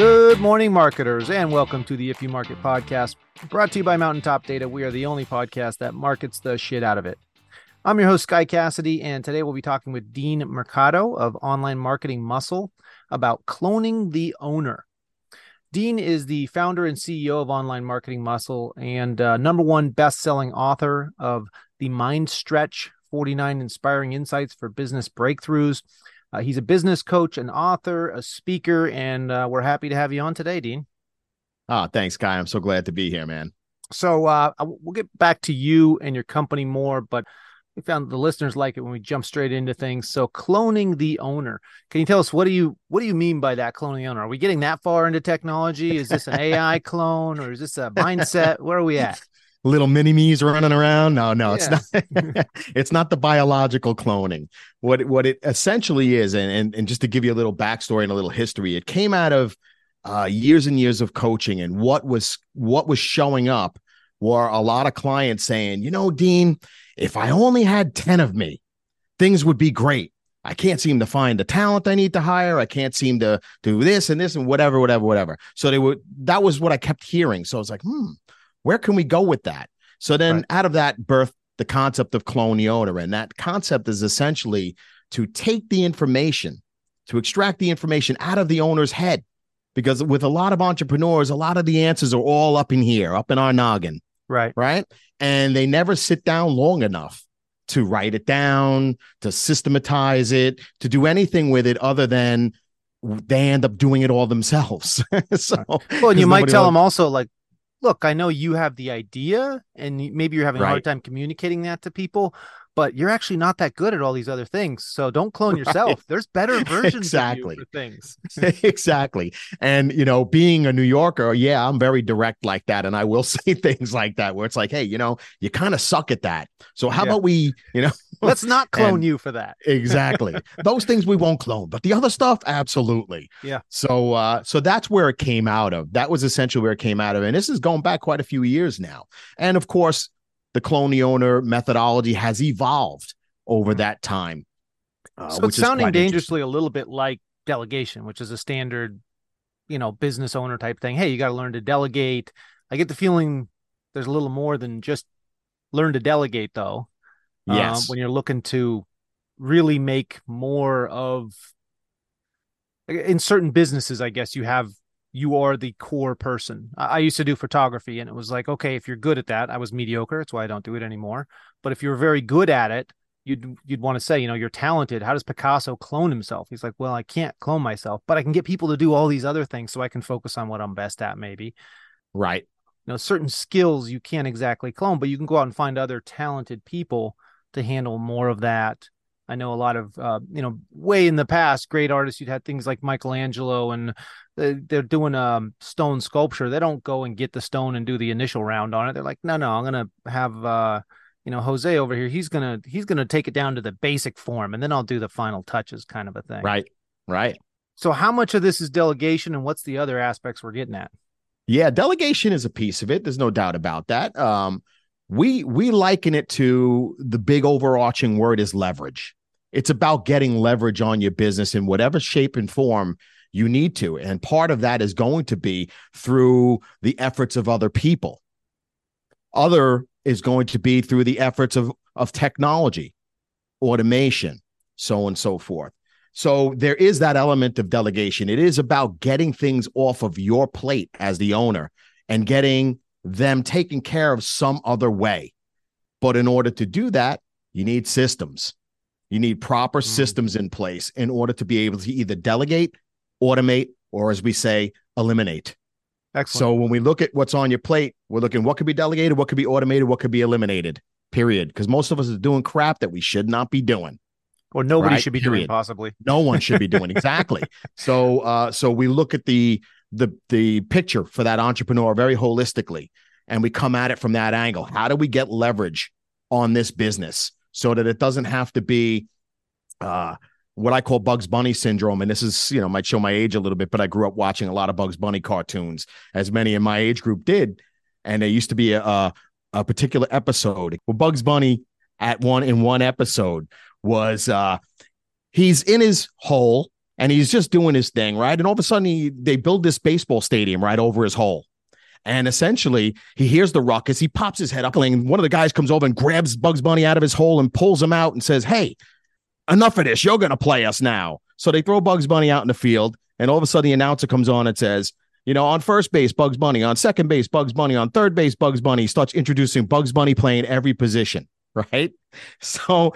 Good morning, marketers, and welcome to the If You Market podcast, brought to you by Mountaintop Data. We are the only podcast that markets the shit out of it. I'm your host, Sky Cassidy, and today we'll be talking with Dean Mercado of Online Marketing Muscle about cloning the owner. Dean is the founder and CEO of Online Marketing Muscle and uh, number one best-selling author of the Mind Stretch 49 Inspiring Insights for Business Breakthroughs. Uh, he's a business coach, an author, a speaker, and uh, we're happy to have you on today, Dean. Oh, thanks, Sky. I'm so glad to be here, man. So uh, we'll get back to you and your company more, but we found the listeners like it when we jump straight into things. So cloning the owner. Can you tell us what do you what do you mean by that cloning the owner? Are we getting that far into technology? Is this an AI clone or is this a mindset? Where are we at? Little mini me's running around. No, no, yeah. it's not. it's not the biological cloning. What what it essentially is, and, and and just to give you a little backstory and a little history, it came out of uh, years and years of coaching, and what was what was showing up were a lot of clients saying, you know, Dean, if I only had 10 of me, things would be great. I can't seem to find the talent I need to hire. I can't seem to do this and this and whatever, whatever, whatever. So they were that was what I kept hearing. So I was like, hmm, where can we go with that? So then right. out of that birth, the concept of clone the owner. And that concept is essentially to take the information, to extract the information out of the owner's head. Because with a lot of entrepreneurs, a lot of the answers are all up in here, up in our noggin. Right. Right. And they never sit down long enough to write it down, to systematize it, to do anything with it other than they end up doing it all themselves. so, well, and you might tell them also, like, look, I know you have the idea and maybe you're having right. a hard time communicating that to people, but you're actually not that good at all these other things. So don't clone right. yourself. There's better versions exactly. things. exactly. And you know, being a New Yorker, yeah, I'm very direct like that. And I will say things like that where it's like, hey, you know, you kind of suck at that. So how yeah. about we, you know, let's not clone and, you for that. exactly. Those things we won't clone, but the other stuff, absolutely. Yeah. So uh, so that's where it came out of. That was essentially where it came out of. And this is going back quite a few years now. And of course, the clone the owner methodology has evolved over that time. Uh, so it's sounding dangerously a little bit like delegation, which is a standard, you know, business owner type thing. Hey, you got to learn to delegate. I get the feeling there's a little more than just learn to delegate, though. Uh, yes. Uh, when you're looking to really make more of, in certain businesses, I guess you have you are the core person. I, I used to do photography and it was like, okay, if you're good at that, I was mediocre. That's why I don't do it anymore. But if you're very good at it, you'd you'd want to say, you know, you're talented. How does Picasso clone himself? He's like, well, I can't clone myself, but I can get people to do all these other things so I can focus on what I'm best at, maybe. Right. You know, certain skills you can't exactly clone, but you can go out and find other talented people to handle more of that I know a lot of, uh, you know, way in the past, great artists. You'd had things like Michelangelo, and they're doing a um, stone sculpture. They don't go and get the stone and do the initial round on it. They're like, no, no, I'm gonna have, uh, you know, Jose over here. He's gonna he's gonna take it down to the basic form, and then I'll do the final touches, kind of a thing. Right. Right. So, how much of this is delegation, and what's the other aspects we're getting at? Yeah, delegation is a piece of it. There's no doubt about that. Um, we we liken it to the big overarching word is leverage it's about getting leverage on your business in whatever shape and form you need to. And part of that is going to be through the efforts of other people. Other is going to be through the efforts of, of technology, automation, so on and so forth. So there is that element of delegation. It is about getting things off of your plate as the owner and getting them taken care of some other way. But in order to do that, you need systems. You need proper mm. systems in place in order to be able to either delegate, automate, or as we say, eliminate. Excellent. So when we look at what's on your plate, we're looking what could be delegated, what could be automated, what could be eliminated. Period. Because most of us are doing crap that we should not be doing. Or nobody right? should be period. doing possibly. No one should be doing exactly. so uh, so we look at the the the picture for that entrepreneur very holistically and we come at it from that angle. How do we get leverage on this business? so that it doesn't have to be uh, what I call Bugs Bunny syndrome. And this is, you know, might show my age a little bit, but I grew up watching a lot of Bugs Bunny cartoons, as many in my age group did. And there used to be a, a, a particular episode where Bugs Bunny at one in one episode was uh, he's in his hole and he's just doing his thing, right? And all of a sudden, he, they build this baseball stadium right over his hole. And essentially, he hears the ruckus. He pops his head up, and one of the guys comes over and grabs Bugs Bunny out of his hole and pulls him out and says, Hey, enough of this. You're going to play us now. So they throw Bugs Bunny out in the field. And all of a sudden, the announcer comes on and says, you know, on first base, Bugs Bunny. On second base, Bugs Bunny. On third base, Bugs Bunny. Starts introducing Bugs Bunny playing every position, right? So,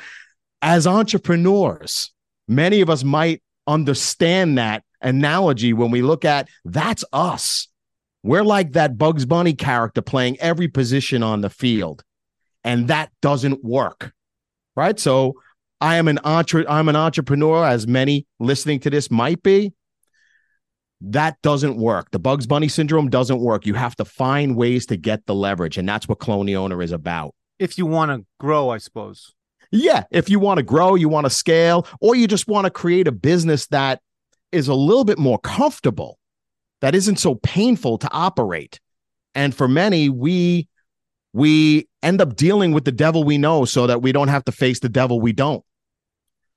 as entrepreneurs, many of us might understand that analogy when we look at that's us. We're like that Bugs Bunny character playing every position on the field, and that doesn't work, right? So, I am an entre- I'm an entrepreneur, as many listening to this might be. That doesn't work. The Bugs Bunny syndrome doesn't work. You have to find ways to get the leverage, and that's what Clone the Owner is about. If you want to grow, I suppose. Yeah, if you want to grow, you want to scale, or you just want to create a business that is a little bit more comfortable, that isn't so painful to operate. And for many, we we end up dealing with the devil we know so that we don't have to face the devil we don't.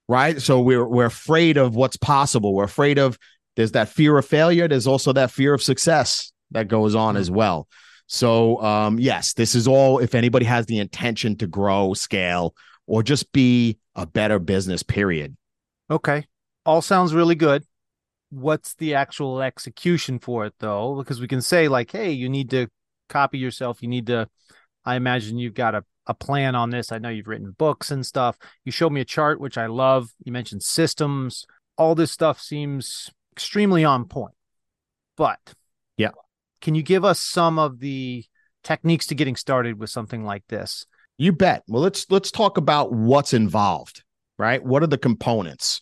Right? So we're we're afraid of what's possible. We're afraid of there's that fear of failure. There's also that fear of success that goes on as well. So, um, yes, this is all if anybody has the intention to grow, scale, or just be a better business, period. Okay. All sounds really good. What's the actual execution for it, though? Because we can say, like, hey, you need to copy yourself. You need to, I imagine you've got a, a plan on this. I know you've written books and stuff. You showed me a chart, which I love. You mentioned systems. All this stuff seems extremely on point. But yeah, can you give us some of the techniques to getting started with something like this? You bet. Well, let's let's talk about what's involved, right? What are the components?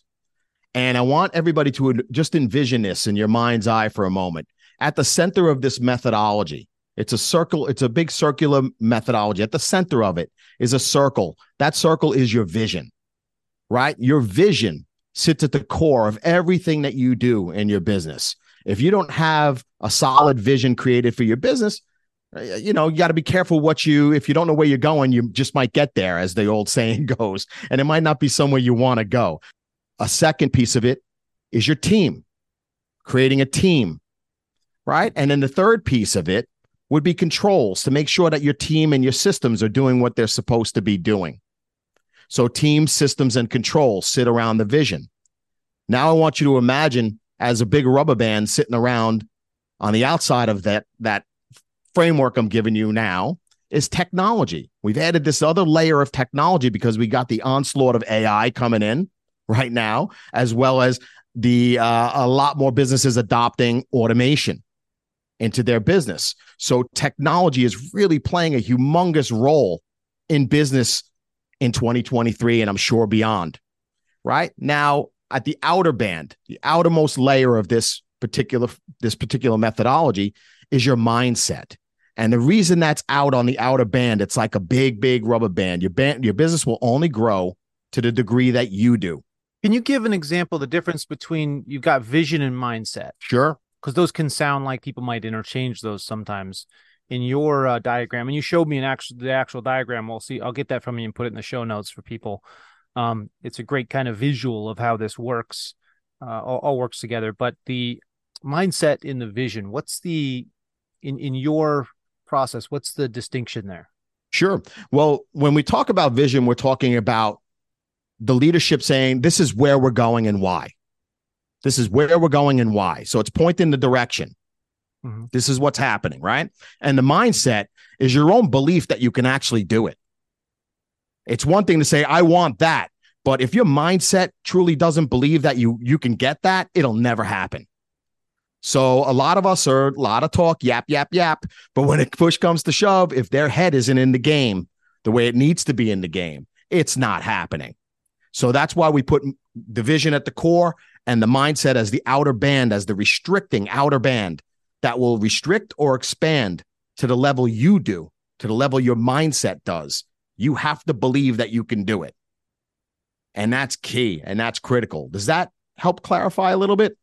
And I want everybody to just envision this in your mind's eye for a moment. At the center of this methodology, it's a circle, it's a big circular methodology. At the center of it is a circle. That circle is your vision, right? Your vision sits at the core of everything that you do in your business. If you don't have a solid vision created for your business, Uh, you know, you got to be careful what you, if you don't know where you're going, you just might get there, as the old saying goes, and it might not be somewhere you want to go. A second piece of it is your team, creating a team, right? And then the third piece of it would be controls to make sure that your team and your systems are doing what they're supposed to be doing. So team systems and controls sit around the vision. Now I want you to imagine as a big rubber band sitting around on the outside of that that framework I'm giving you now is technology. We've added this other layer of technology because we got the onslaught of AI coming in right now, as well as the uh, a lot more businesses adopting automation into their business. So technology is really playing a humongous role in business in 2023 and I'm sure beyond. Right now, at the outer band, the outermost layer of this particular this particular methodology is your mindset. And the reason that's out on the outer band, it's like a big, big rubber band. Your band, your business will only grow to the degree that you do. Can you give an example the difference between you've got vision and mindset? Sure. Because those can sound like people might interchange those sometimes in your uh, diagram, and you showed me an actual the actual diagram. We'll see. I'll get that from you and put it in the show notes for people. Um, it's a great kind of visual of how this works, uh, all, all works together. But the mindset in the vision, what's the in in your process? What's the distinction there? Sure. Well, when we talk about vision, we're talking about the leadership saying this is where we're going and why. This is where we're going and why. So it's pointing the direction. Mm-hmm. This is what's happening, right? And the mindset is your own belief that you can actually do it. It's one thing to say, I want that. But if your mindset truly doesn't believe that you you can get that, it'll never happen. So a lot of us are a lot of talk, yap, yap, yap. But when it push comes to shove, if their head isn't in the game the way it needs to be in the game, it's not happening. So that's why we put the vision at the core and the mindset as the outer band, as the restricting outer band that will restrict or expand to the level you do, to the level your mindset does. You have to believe that you can do it. And that's key and that's critical. Does that help clarify a little bit?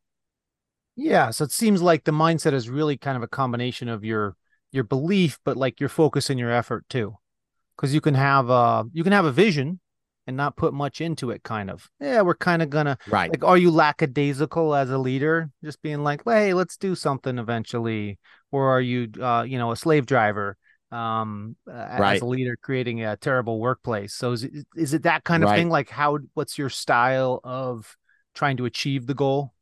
Yeah, so it seems like the mindset is really kind of a combination of your your belief but like your focus and your effort too. Cuz you can have a you can have a vision and not put much into it kind of. Yeah we're kind of gonna right. like are you lackadaisical as a leader? Just being like well, hey let's do something eventually. Or are you uh you know a slave driver um right. as a leader creating a terrible workplace. So is it, is it that kind of right. thing? Like how what's your style of trying to achieve the goal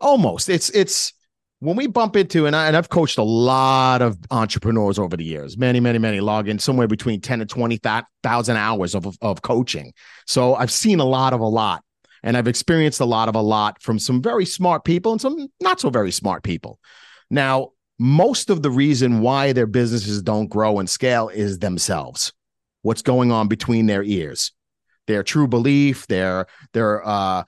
almost it's it's when we bump into and, I, and I've coached a lot of entrepreneurs over the years, many, many, many log in somewhere between 10 and 20,000 hours of, of coaching. So I've seen a lot of a lot and I've experienced a lot of a lot from some very smart people and some not so very smart people. Now, most of the reason why their businesses don't grow and scale is themselves. What's going on between their ears? Their true belief, their their uh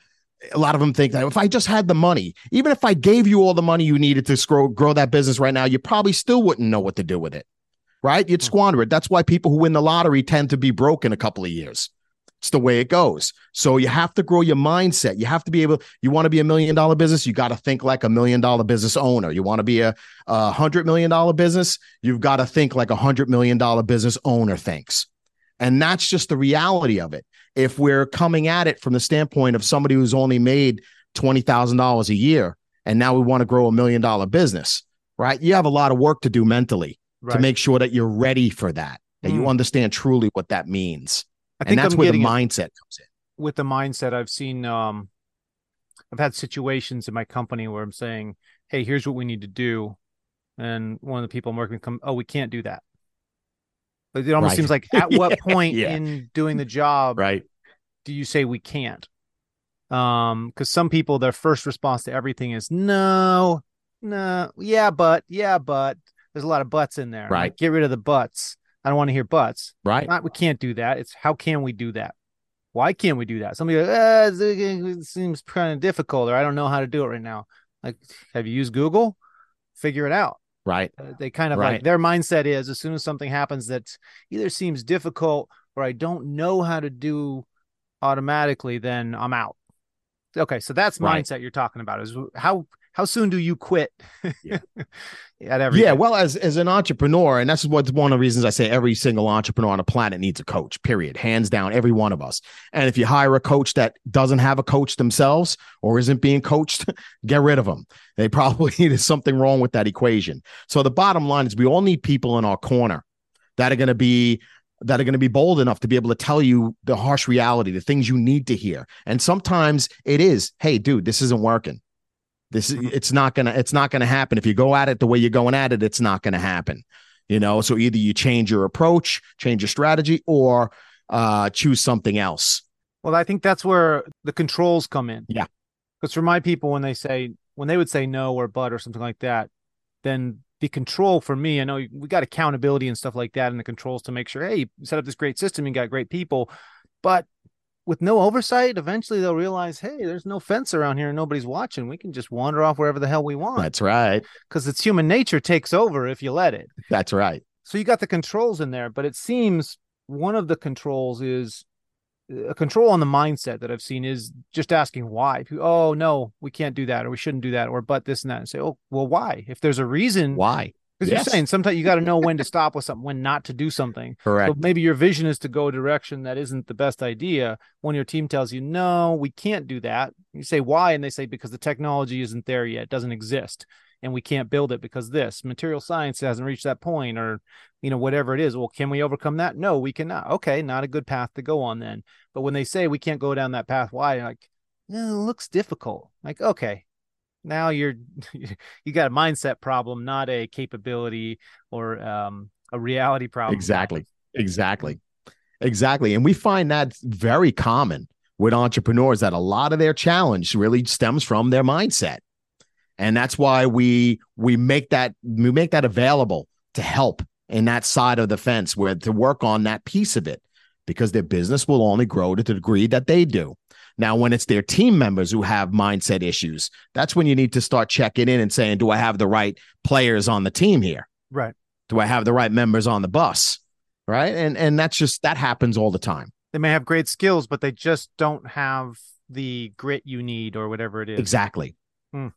a lot of them think that if I just had the money, even if I gave you all the money you needed to grow, grow that business right now, you probably still wouldn't know what to do with it. Right? You'd hmm. squander it. That's why people who win the lottery tend to be broke in a couple of years. It's the way it goes. So you have to grow your mindset. You have to be able, you want to be a million dollar business, you got to think like a million dollar business owner. You want to be a, a hundred million dollar business, you've got to think like a hundred million dollar business owner thinks. And that's just the reality of it if we're coming at it from the standpoint of somebody who's only made $20,000 a year and now we want to grow a million dollar business, right? You have a lot of work to do mentally right. to make sure that you're ready for that, that mm. you understand truly what that means. I think and that's I'm where the mindset comes in. With the mindset, I've seen, um, I've had situations in my company where I'm saying, Hey, here's what we need to do. And one of the people I'm working with come, Oh, we can't do that. It almost right. seems like at what yeah, point yeah. in doing the job right do you say we can't? Um, because some people their first response to everything is no, no, yeah, but yeah, but there's a lot of buts in there. Right. Like, get rid of the buts. I don't want to hear buts. Right. Not we can't do that. It's how can we do that? Why can't we do that? Somebody goes, ah, it seems kind of difficult, or I don't know how to do it right now. Like, have you used Google? Figure it out. Right. Uh, they kind of right. like their mindset is as soon as something happens that either seems difficult or I don't know how to do automatically, then I'm out. Okay, so that's right. mindset you're talking about. Is how how soon do you quit? Yeah. at every yeah, well, as as an entrepreneur, and that's what's one of the reasons I say every single entrepreneur on the planet needs a coach. Period, hands down, every one of us. And if you hire a coach that doesn't have a coach themselves or isn't being coached, get rid of them. They probably there's something wrong with that equation. So the bottom line is, we all need people in our corner that are going to be that are going to be bold enough to be able to tell you the harsh reality, the things you need to hear. And sometimes it is, hey, dude, this isn't working. This mm-hmm. it's not gonna it's not gonna happen. If you go at it the way you're going at it, it's not gonna happen. You know, so either you change your approach, change your strategy, or uh choose something else. Well, I think that's where the controls come in. Yeah. Because for my people, when they say when they would say no or but or something like that, then the control for me, I know we got accountability and stuff like that, and the controls to make sure, hey, you set up this great system, you got great people, but with no oversight, eventually they'll realize, hey, there's no fence around here and nobody's watching. We can just wander off wherever the hell we want. That's right. Because it's human nature takes over if you let it. That's right. So you got the controls in there, but it seems one of the controls is a control on the mindset that I've seen is just asking why. Oh no, we can't do that, or we shouldn't do that, or but this and that, and say, oh well, why? If there's a reason, why? Because yes. you're saying sometimes you got to know when to stop with something, when not to do something. Correct. So maybe your vision is to go a direction that isn't the best idea. When your team tells you, no, we can't do that, you say why, and they say because the technology isn't there yet, it doesn't exist, and we can't build it because this material science hasn't reached that point, or you know whatever it is. Well, can we overcome that? No, we cannot. Okay, not a good path to go on then. But when they say we can't go down that path, why? Like, no, it looks difficult. Like, okay, now you're you got a mindset problem not a capability or um, a reality problem. Exactly. Exactly. Exactly. And we find that very common with entrepreneurs that a lot of their challenge really stems from their mindset. And that's why we we make that we make that available to help in that side of the fence where to work on that piece of it because their business will only grow to the degree that they do now, when it's their team members who have mindset issues, that's when you need to start checking in and saying, do I have the right players on the team here? Right. Do I have the right members on the bus? Right. And and that's just that happens all the time. They may have great skills, but they just don't have the grit you need or whatever it is. Exactly. Hmm.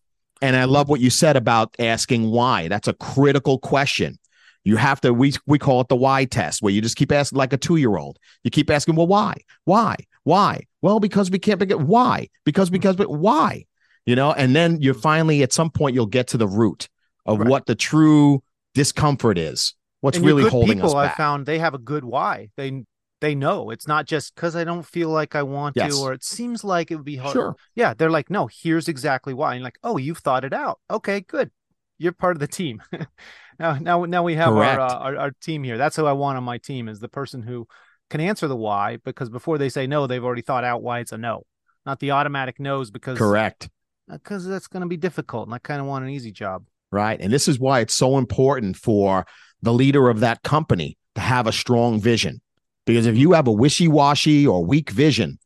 And I love what you said about asking why. That's a critical question You have to, we, we call it the why test, where you just keep asking like a two year old. You keep asking, well, why? Why? Why? Well, because we can't get why? Because, because, but why? You know, and then you finally, at some point, you'll get to the root of Right. what the true discomfort is. What's And really holding people, us I found they have a good why. They they know it's not just because I don't feel like I want Yes. to, or it seems like it would be hard. Sure. Yeah, they're like, no, here's exactly why. And like, oh, you've thought it out. Okay, good. You're part of the team. now, now, now we have our, uh, our our team here. That's who I want on my team is the person who can answer the why because before they say no, they've already thought out why it's a no, not the automatic no's because Correct. Uh, because that's going to be difficult, and I kind of want an easy job. Right. And this is why it's so important for the leader of that company to have a strong vision. Because if you have a wishy washy or weak vision,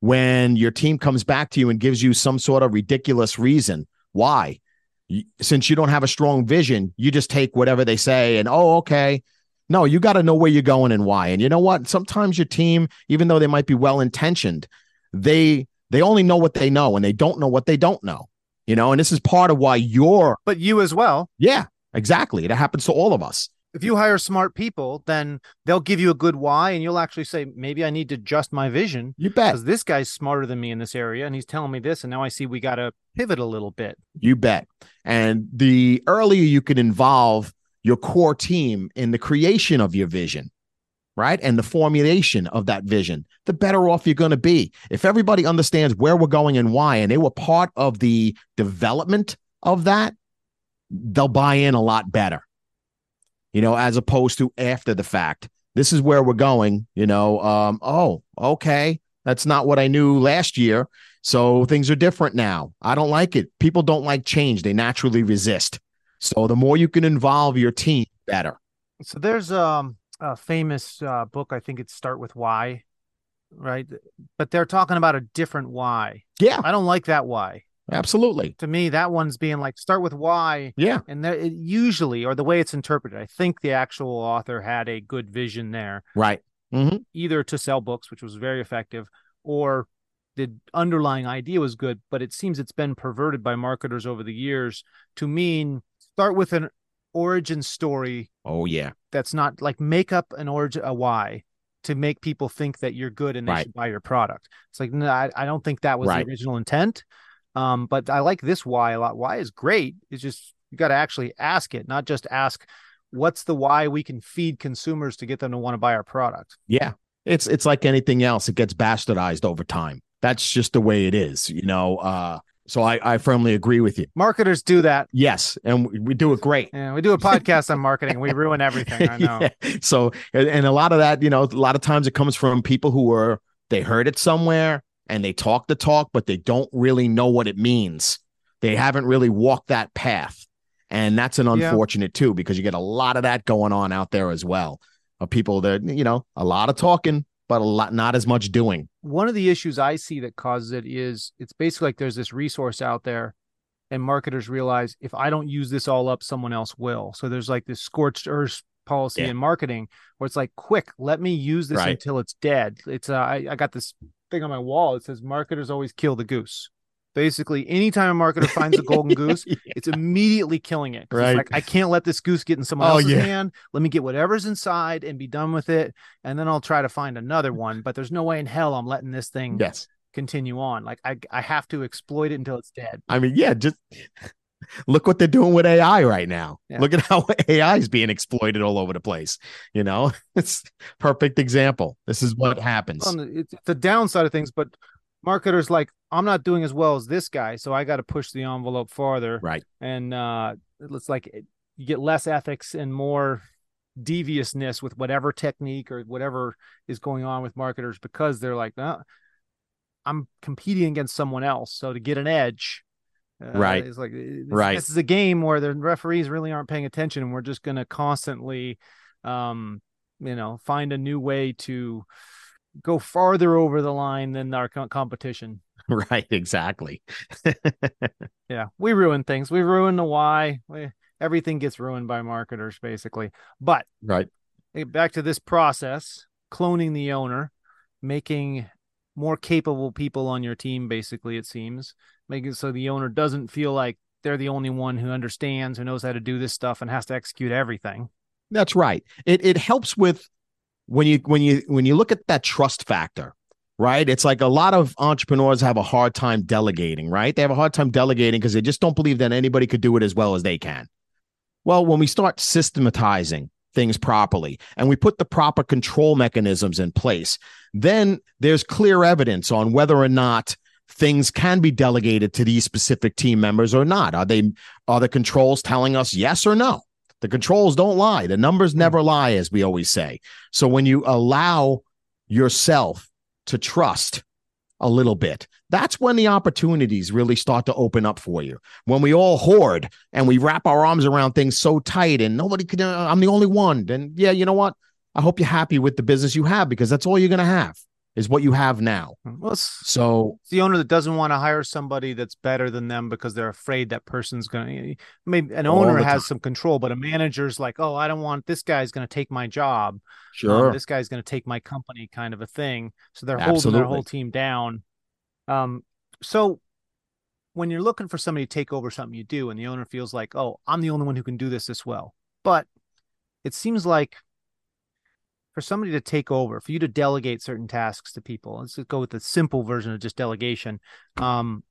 when your team comes back to you and gives you some sort of ridiculous reason why, since you don't have a strong vision, you just take whatever they say and, oh, okay. No, you got to know where you're going and why. And you know what? Sometimes your team, even though they might be well intentioned, they they only know what they know and they don't know what they don't know. You know, and this is part of why you're But you as well. yeah, exactly. It happens to all of us. if you hire smart people, then they'll give you a good why, and you'll actually say, maybe I need to adjust my vision You bet. because this guy's smarter than me in this area, and he's telling me this, and now I see we got to pivot a little bit. You bet. And the earlier you can involve your core team in the creation of your vision, right? And the formulation of that vision, the better off you're going to be. If everybody understands where we're going and why, and they were part of the development of that, they'll buy in a lot better, you know, as opposed to after the fact. This is where we're going, you know. Um, oh, okay. That's not what I knew last year. So things are different now. I don't like it. People don't like change. They naturally resist. So the more you can involve your team, better. So there's um, a famous uh, book, I think it's Start with Why, right? But they're talking about a different why. Yeah, I don't like that why. absolutely. To me, that one's being like, start with why. Yeah, And there, it usually, or the way it's interpreted, I think the actual author had a good vision there. right. hmm either to sell books, which was very effective, or the underlying idea was good, but it seems it's been perverted by marketers over the years to mean start with an origin story Oh yeah, that's not like make up an origin a why to make people think that you're good and they Right. should buy your product. It's like no, I, I don't think that was Right. the original intent. Um, but I like this why a lot. Why is great. It's just you got to actually ask it, not just ask what's the why we can feed consumers to get them to want to buy our product. yeah. It's it's like anything else. It gets bastardized over time. That's just the way it is, you know. Uh, so I I firmly agree with you. Marketers do that. Yes, and we, we do it great. Yeah, we do a podcast on marketing. We ruin everything. I know. Yeah. So, and, and a lot of that, you know, a lot of times it comes from people who are they heard it somewhere and they talk the talk, but they don't really know what it means. They haven't really walked that path, and that's an Yeah. unfortunate too because you get a lot of that going on out there as well. Of people that you know, a lot of talking, but a lot not as much doing. One of the issues I see that causes it is it's basically like there's this resource out there, and marketers realize if I don't use this all up, someone else will. So there's like this scorched earth policy Yeah. in marketing where it's like, quick, let me use this Right. until it's dead. It's uh, I, I got this thing on my wall. It says marketers always kill the goose. Basically, anytime a marketer finds a golden goose, it's immediately killing it. Right. It's like I can't let this goose get in someone Oh, else's yeah. hand. Let me get whatever's inside and be done with it, and then I'll try to find another one. But there's no way in hell I'm letting this thing Yes, continue on. Like I I have to exploit it until it's dead. I mean, yeah, just look what they're doing with AI right now. Yeah. Look at how AI is being exploited all over the place. You know, it's perfect example. This is what happens. The, it's the downside of things, but marketers like I'm not doing as well as this guy, so I got to push the envelope farther. Right. And uh, it's like it- you get less ethics and more deviousness with whatever technique or whatever is going on with marketers because they're like, "Uh, I'm competing against someone else, so to get an edge. Uh, Right. It's like this, Right. This is a game where the referees really aren't paying attention, and we're just going to constantly, um, you know, find a new way to go farther over the line than our competition. right. Exactly. Yeah, we ruin things. We ruin the why. We, everything gets ruined by marketers, basically. But Right. back to this process, cloning the owner, making more capable people on your team, basically, it seems, making it so the owner doesn't feel like they're the only one who understands, who knows how to do this stuff and has to execute everything. That's right. It it helps with when you when you when you look at that trust factor, right? It's like a lot of entrepreneurs have a hard time delegating, right? They have a hard time delegating because they just don't believe that anybody could do it as well as they can. Well, when we start systematizing things properly and we put the proper control mechanisms in place, then there's clear evidence on whether or not things can be delegated to these specific team members or not. Are they are the controls telling us yes or no? The controls don't lie. The numbers never lie, as we always say. So when you allow yourself to trust a little bit, that's when the opportunities really start to open up for you. When we all hoard and we wrap our arms around things so tight and nobody can, uh, I'm the only one. Then, yeah, you know what? I hope you're happy with the business you have because that's all you're going to have is what you have now. Well, so it's the owner that doesn't want to hire somebody that's better than them because they're afraid that person's going to. Maybe an owner has some control, but a manager's like, "Oh, I don't want this guy's going to take my job. Um, sure, um, this guy's going to take my company," kind of a thing. So they're Absolutely. holding their whole team down. Um, so when you're looking for somebody to take over something you do, and the owner feels like, "Oh, I'm the only one who can do this this well," but it seems like for somebody to take over, for you to delegate certain tasks to people, let's just go with the simple version of just delegation. Um,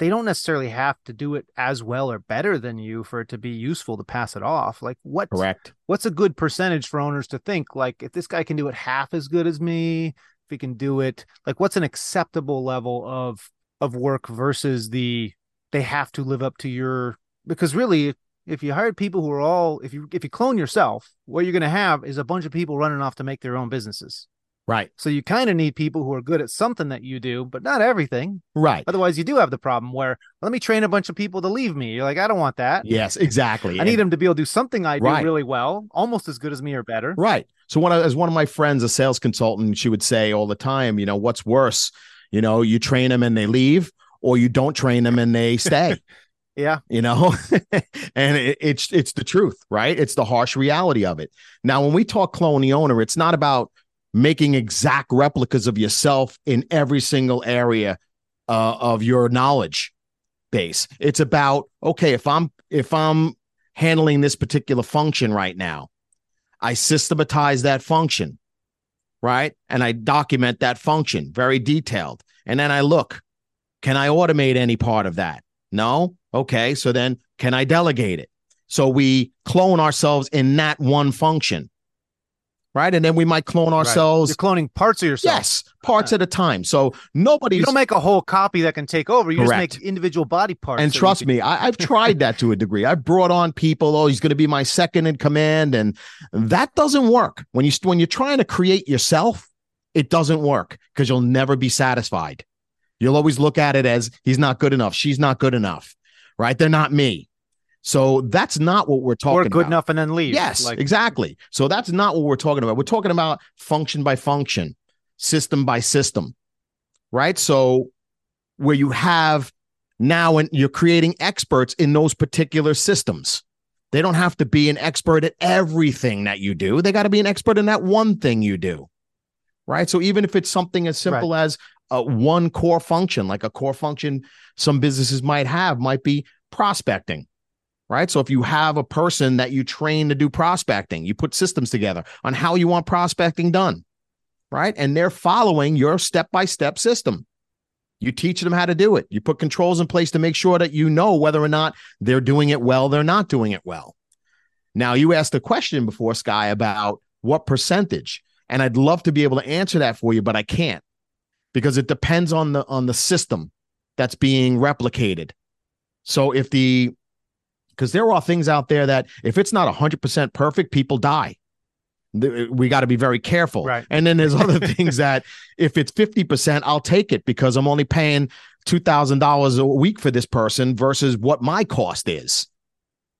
they don't necessarily have to do it as well or better than you for it to be useful to pass it off. Like what correct? What's a good percentage for owners to think like if this guy can do it half as good as me, if he can do it, like what's an acceptable level of of work versus the they have to live up to your because really if you hired people who are all if you if you clone yourself, what you're going to have is a bunch of people running off to make their own businesses. Right. So you kind of need people who are good at something that you do, but not everything. Right. Otherwise, you do have the problem where let me train a bunch of people to leave me. You're like, I don't want that. Yes, exactly. I and, need them to be able to do something I do right. really well, almost as good as me or better. Right. So one as one of my friends, a sales consultant, she would say all the time, you know, what's worse? You know, you train them and they leave, or you don't train them and they stay. Yeah. You know, and it, it's it's the truth, right? It's the harsh reality of it. Now, when we talk clone the owner, it's not about making exact replicas of yourself in every single area uh, of your knowledge base. It's about okay, if I'm if I'm handling this particular function right now, I systematize that function, right? And I document that function very detailed. And then I look, can I automate any part of that? No. Okay. So then can I delegate it? So we clone ourselves in that one function. Right. And then we might clone ourselves. Right. You're cloning parts of yourself. Yes, parts at a time. So nobody. You don't make a whole copy that can take over. You Correct. just make individual body parts. And trust me, I, I've tried that to a degree. I've brought on people. Oh, he's going to be my second in command, and that doesn't work. When you when you're trying to create yourself, it doesn't work because you'll never be satisfied. You'll always look at it as he's not good enough. She's not good enough right? They're not me. So that's not what we're talking about. or good about. enough and then leave. Yes, like- exactly. So that's not what we're talking about. We're talking about function by function, system by system, right? So where you have now and you're creating experts in those particular systems. They don't have to be an expert at everything that you do. They got to be an expert in that one thing you do. Right. So even if it's something as simple right. as uh, one core function, like a core function some businesses might have, might be prospecting. Right. So if you have a person that you train to do prospecting, you put systems together on how you want prospecting done. Right. And they're following your step by step system. You teach them how to do it. You put controls in place to make sure that you know whether or not they're doing it well, they're not doing it well. Now, you asked a question before, Sky, about what percentage. And I'd love to be able to answer that for you, but I can't because it depends on the on the system that's being replicated. So if the because there are things out there that if it's not 100% perfect, people die. We got to be very careful. Right. And then there's other things that if it's 50%, I'll take it because I'm only paying $2,000 a week for this person versus what my cost is.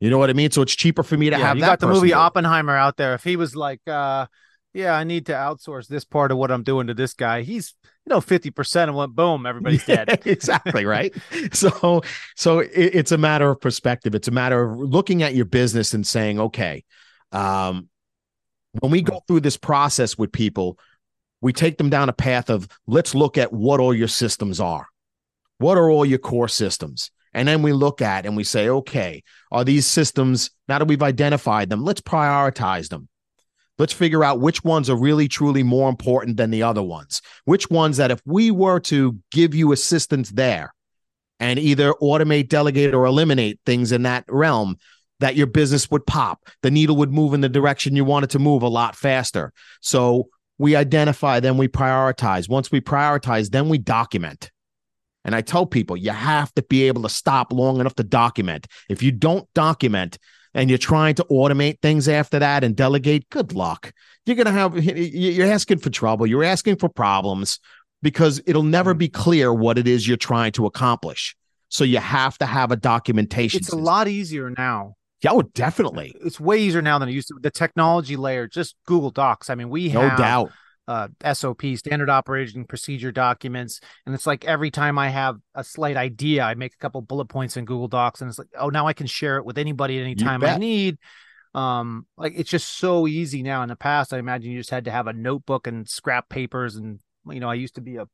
You know what I mean? So it's cheaper for me to yeah, have you that. got the movie Oppenheimer out there. If he was like, uh, yeah, I need to outsource this part of what I'm doing to this guy. He's, you know, 50% and went boom, everybody's dead. exactly. Right. so, so it, it's a matter of perspective. It's a matter of looking at your business and saying, okay, um, when we go through this process with people, we take them down a path of let's look at what all your systems are. What are all your core systems? And then we look at and we say, okay, are these systems, now that we've identified them, let's prioritize them. Let's figure out which ones are really, truly more important than the other ones. Which ones that if we were to give you assistance there and either automate, delegate, or eliminate things in that realm, that your business would pop. The needle would move in the direction you want it to move a lot faster. So we identify, then we prioritize. Once we prioritize, then we document. And I tell people you have to be able to stop long enough to document. If you don't document and you're trying to automate things after that and delegate, good luck. You're going to have, you're asking for trouble. You're asking for problems because it'll never mm. be clear what it is you're trying to accomplish. So you have to have a documentation. It's system. a lot easier now. Yeah, oh, definitely. It's way easier now than it used to. The technology layer, just Google Docs. I mean, we have no have doubt uh, SOP, standard operating procedure documents. And it's like every time I have a slight idea, I make a couple bullet points in Google Docs, and it's like, oh, now I can share it with anybody at any time I need. Um, like it's just so easy now. In the past, I imagine you just had to have a notebook and scrap papers, and you know, I used to be a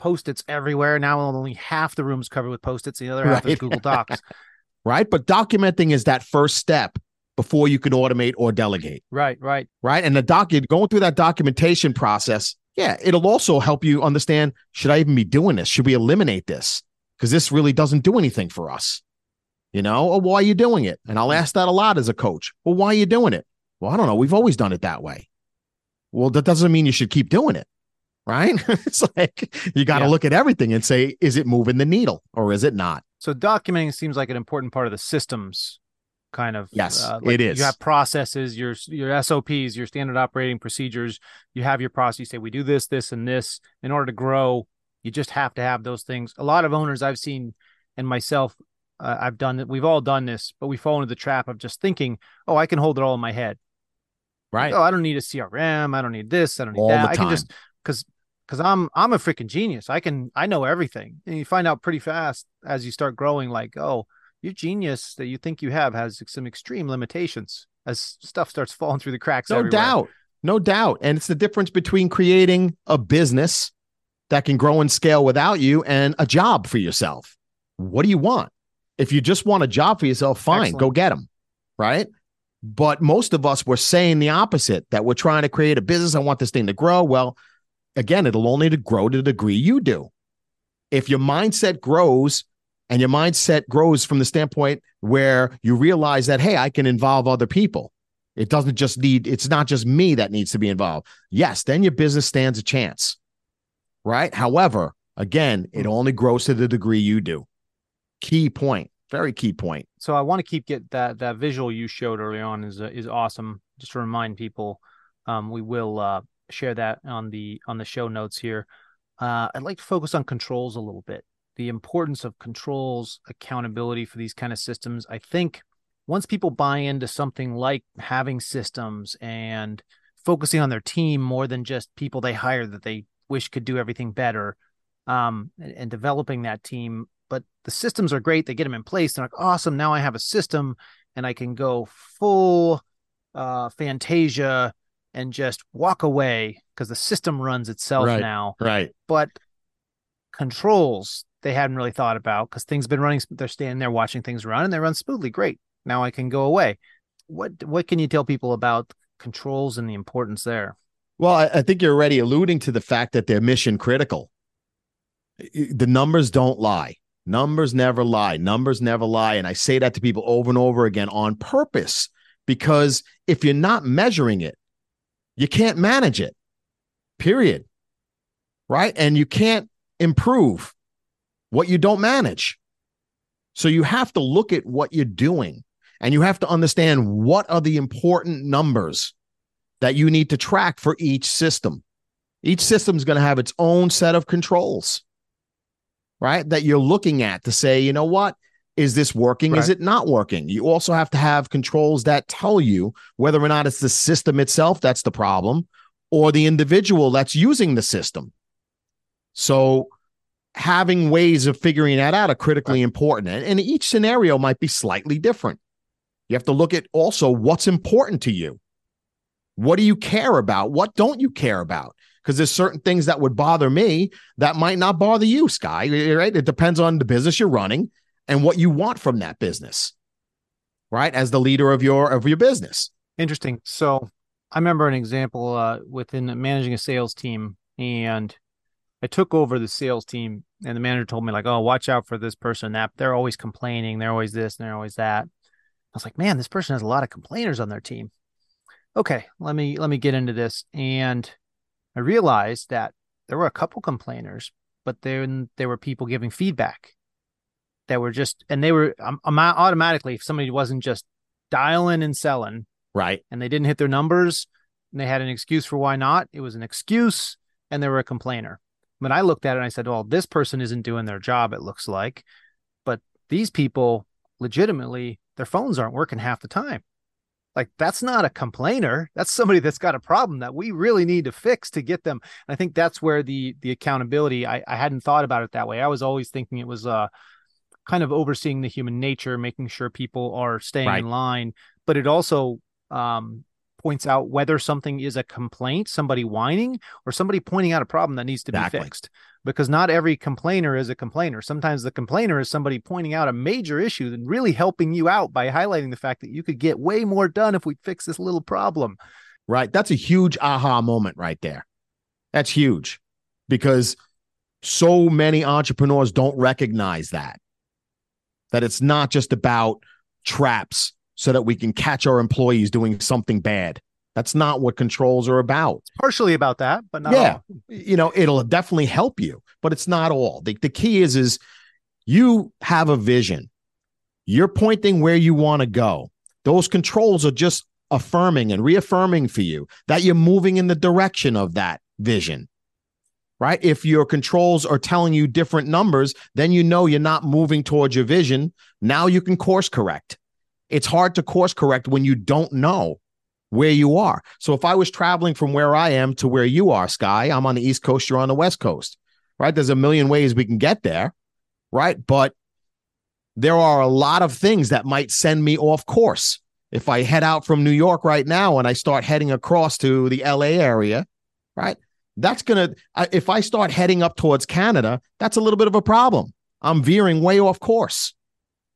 post-its everywhere. Now only half the room's covered with post-its, the other half right. is Google Docs. right, but documenting is that first step before you can automate or delegate. Right, right. Right. And the doc going through that documentation process, yeah, it'll also help you understand should I even be doing this? Should we eliminate this? Because this really doesn't do anything for us. You know, or why are you doing it? And I'll ask that a lot as a coach. Well, why are you doing it? Well, I don't know. We've always done it that way. Well, that doesn't mean you should keep doing it. Right. it's like you got to yeah. look at everything and say, is it moving the needle or is it not? So documenting seems like an important part of the systems kind of yes uh, like it is you have processes your your sops your standard operating procedures. You have your process. You say we do this this and this. In order to grow you just have to have those things. A lot of owners i've seen and myself uh, i've done it we've all done this but we fall into the trap of just thinking oh i can hold it all in my head. Right. Oh i don't need a crm i don't need this. I don't need all that. i can just because because i'm i'm a freaking genius. I can i know everything. And you find out pretty fast as you start growing like oh your genius that you think you have has some extreme limitations as stuff starts falling through the cracks. No everywhere. doubt. No doubt. And it's the difference between creating a business that can grow and scale without you and a job for yourself. What do you want? If you just want a job for yourself, fine, Excellent. go get them. Right. But most of us were saying the opposite that we're trying to create a business. I want this thing to grow. Well, again, it'll only to grow to the degree you do. If your mindset grows and your mindset grows from the standpoint where you realize that hey i can involve other people. It doesn't just need it's not just me that needs to be involved. Yes then your business stands a chance right? However again it hmm. only grows to the degree you do. Key point very key point. So i want to keep get that that visual you showed early on is uh, is awesome. Just to remind people um, we will uh, share that on the on the show notes here. Uh, i'd like to focus on controls a little bit the importance of controls, accountability for these kind of systems. I think once people buy into something like having systems and focusing on their team more than just people they hire that they wish could do everything better, um, and, and developing that team. But the systems are great; they get them in place. They're like, awesome. Now I have a system, and I can go full uh, Fantasia and just walk away because the system runs itself right, now. Right. But controls they hadn't really thought about because things been running. They're standing there watching things run, and they run smoothly. Great. Now I can go away. What what can you tell people about controls and the importance there? Well, I, I think you're already alluding to the fact that they're mission critical. The numbers don't lie. Numbers never lie. Numbers never lie. And I say that to people over and over again on purpose because if you're not measuring it, you can't manage it, period. Right. And you can't improve what you don't manage. So you have to look at what you're doing and you have to understand what are the important numbers that you need to track for each system. Each system is going to have its own set of controls, right? That you're looking at to say, you know what? Is this working? Right. Is it not working? You also have to have controls that tell you whether or not it's the system itself that's the problem or the individual that's using the system. So having ways of figuring that out are critically important. And, and each scenario might be slightly different. You have to look at also what's important to you. What do you care about? What don't you care about? Because there's certain things that would bother me that might not bother you, Sky. Right? It depends on the business you're running and what you want from that business. Right? As the leader of your of your business. Interesting. So I remember an example uh, within managing a sales team, and I took over the sales team, and the manager told me like, "Oh, watch out for this person. That they're always complaining. They're always this and they're always that." I was like, "Man, this person has a lot of complainers on their team." Okay, let me let me get into this, and I realized that there were a couple complainers, but then there were people giving feedback that were just, and they were um, automatically if somebody wasn't just dialing and selling Right. And they didn't hit their numbers and they had an excuse for why not. It was an excuse and they were a complainer. But I looked at it and I said, well, this person isn't doing their job, it looks like. But these people legitimately, their phones aren't working half the time. Like that's not a complainer. That's somebody that's got a problem that we really need to fix to get them. And I think that's where the the accountability. I, I hadn't thought about it that way. I was always thinking it was uh kind of overseeing the human nature, making sure people are staying right. in line. But it also um, points out whether something is a complaint, somebody whining, or somebody pointing out a problem that needs to exactly. be fixed. Because not every complainer is a complainer. Sometimes the complainer is somebody pointing out a major issue and really helping you out by highlighting the fact that you could get way more done if we fix this little problem. Right. That's a huge aha moment right there. That's huge because so many entrepreneurs don't recognize that. That it's not just about traps so that we can catch our employees doing something bad. That's not what controls are about. Partially about that, but not yeah. All. You know, it'll definitely help you, but it's not all. The, the key is is you have a vision. You're pointing where you want to go. Those controls are just affirming and reaffirming for you that you're moving in the direction of that vision. Right? If your controls are telling you different numbers, then you know you're not moving towards your vision. Now you can course correct it's hard to course correct when you don't know where you are. So if I was traveling from where I am to where you are, Sky, I'm on the East Coast, you're on the West Coast, right? There's a million ways we can get there, right? But there are a lot of things that might send me off course. If I head out from New York right now and I start heading across to the LA area, right? That's going to, if I start heading up towards Canada, that's a little bit of a problem. I'm veering way off course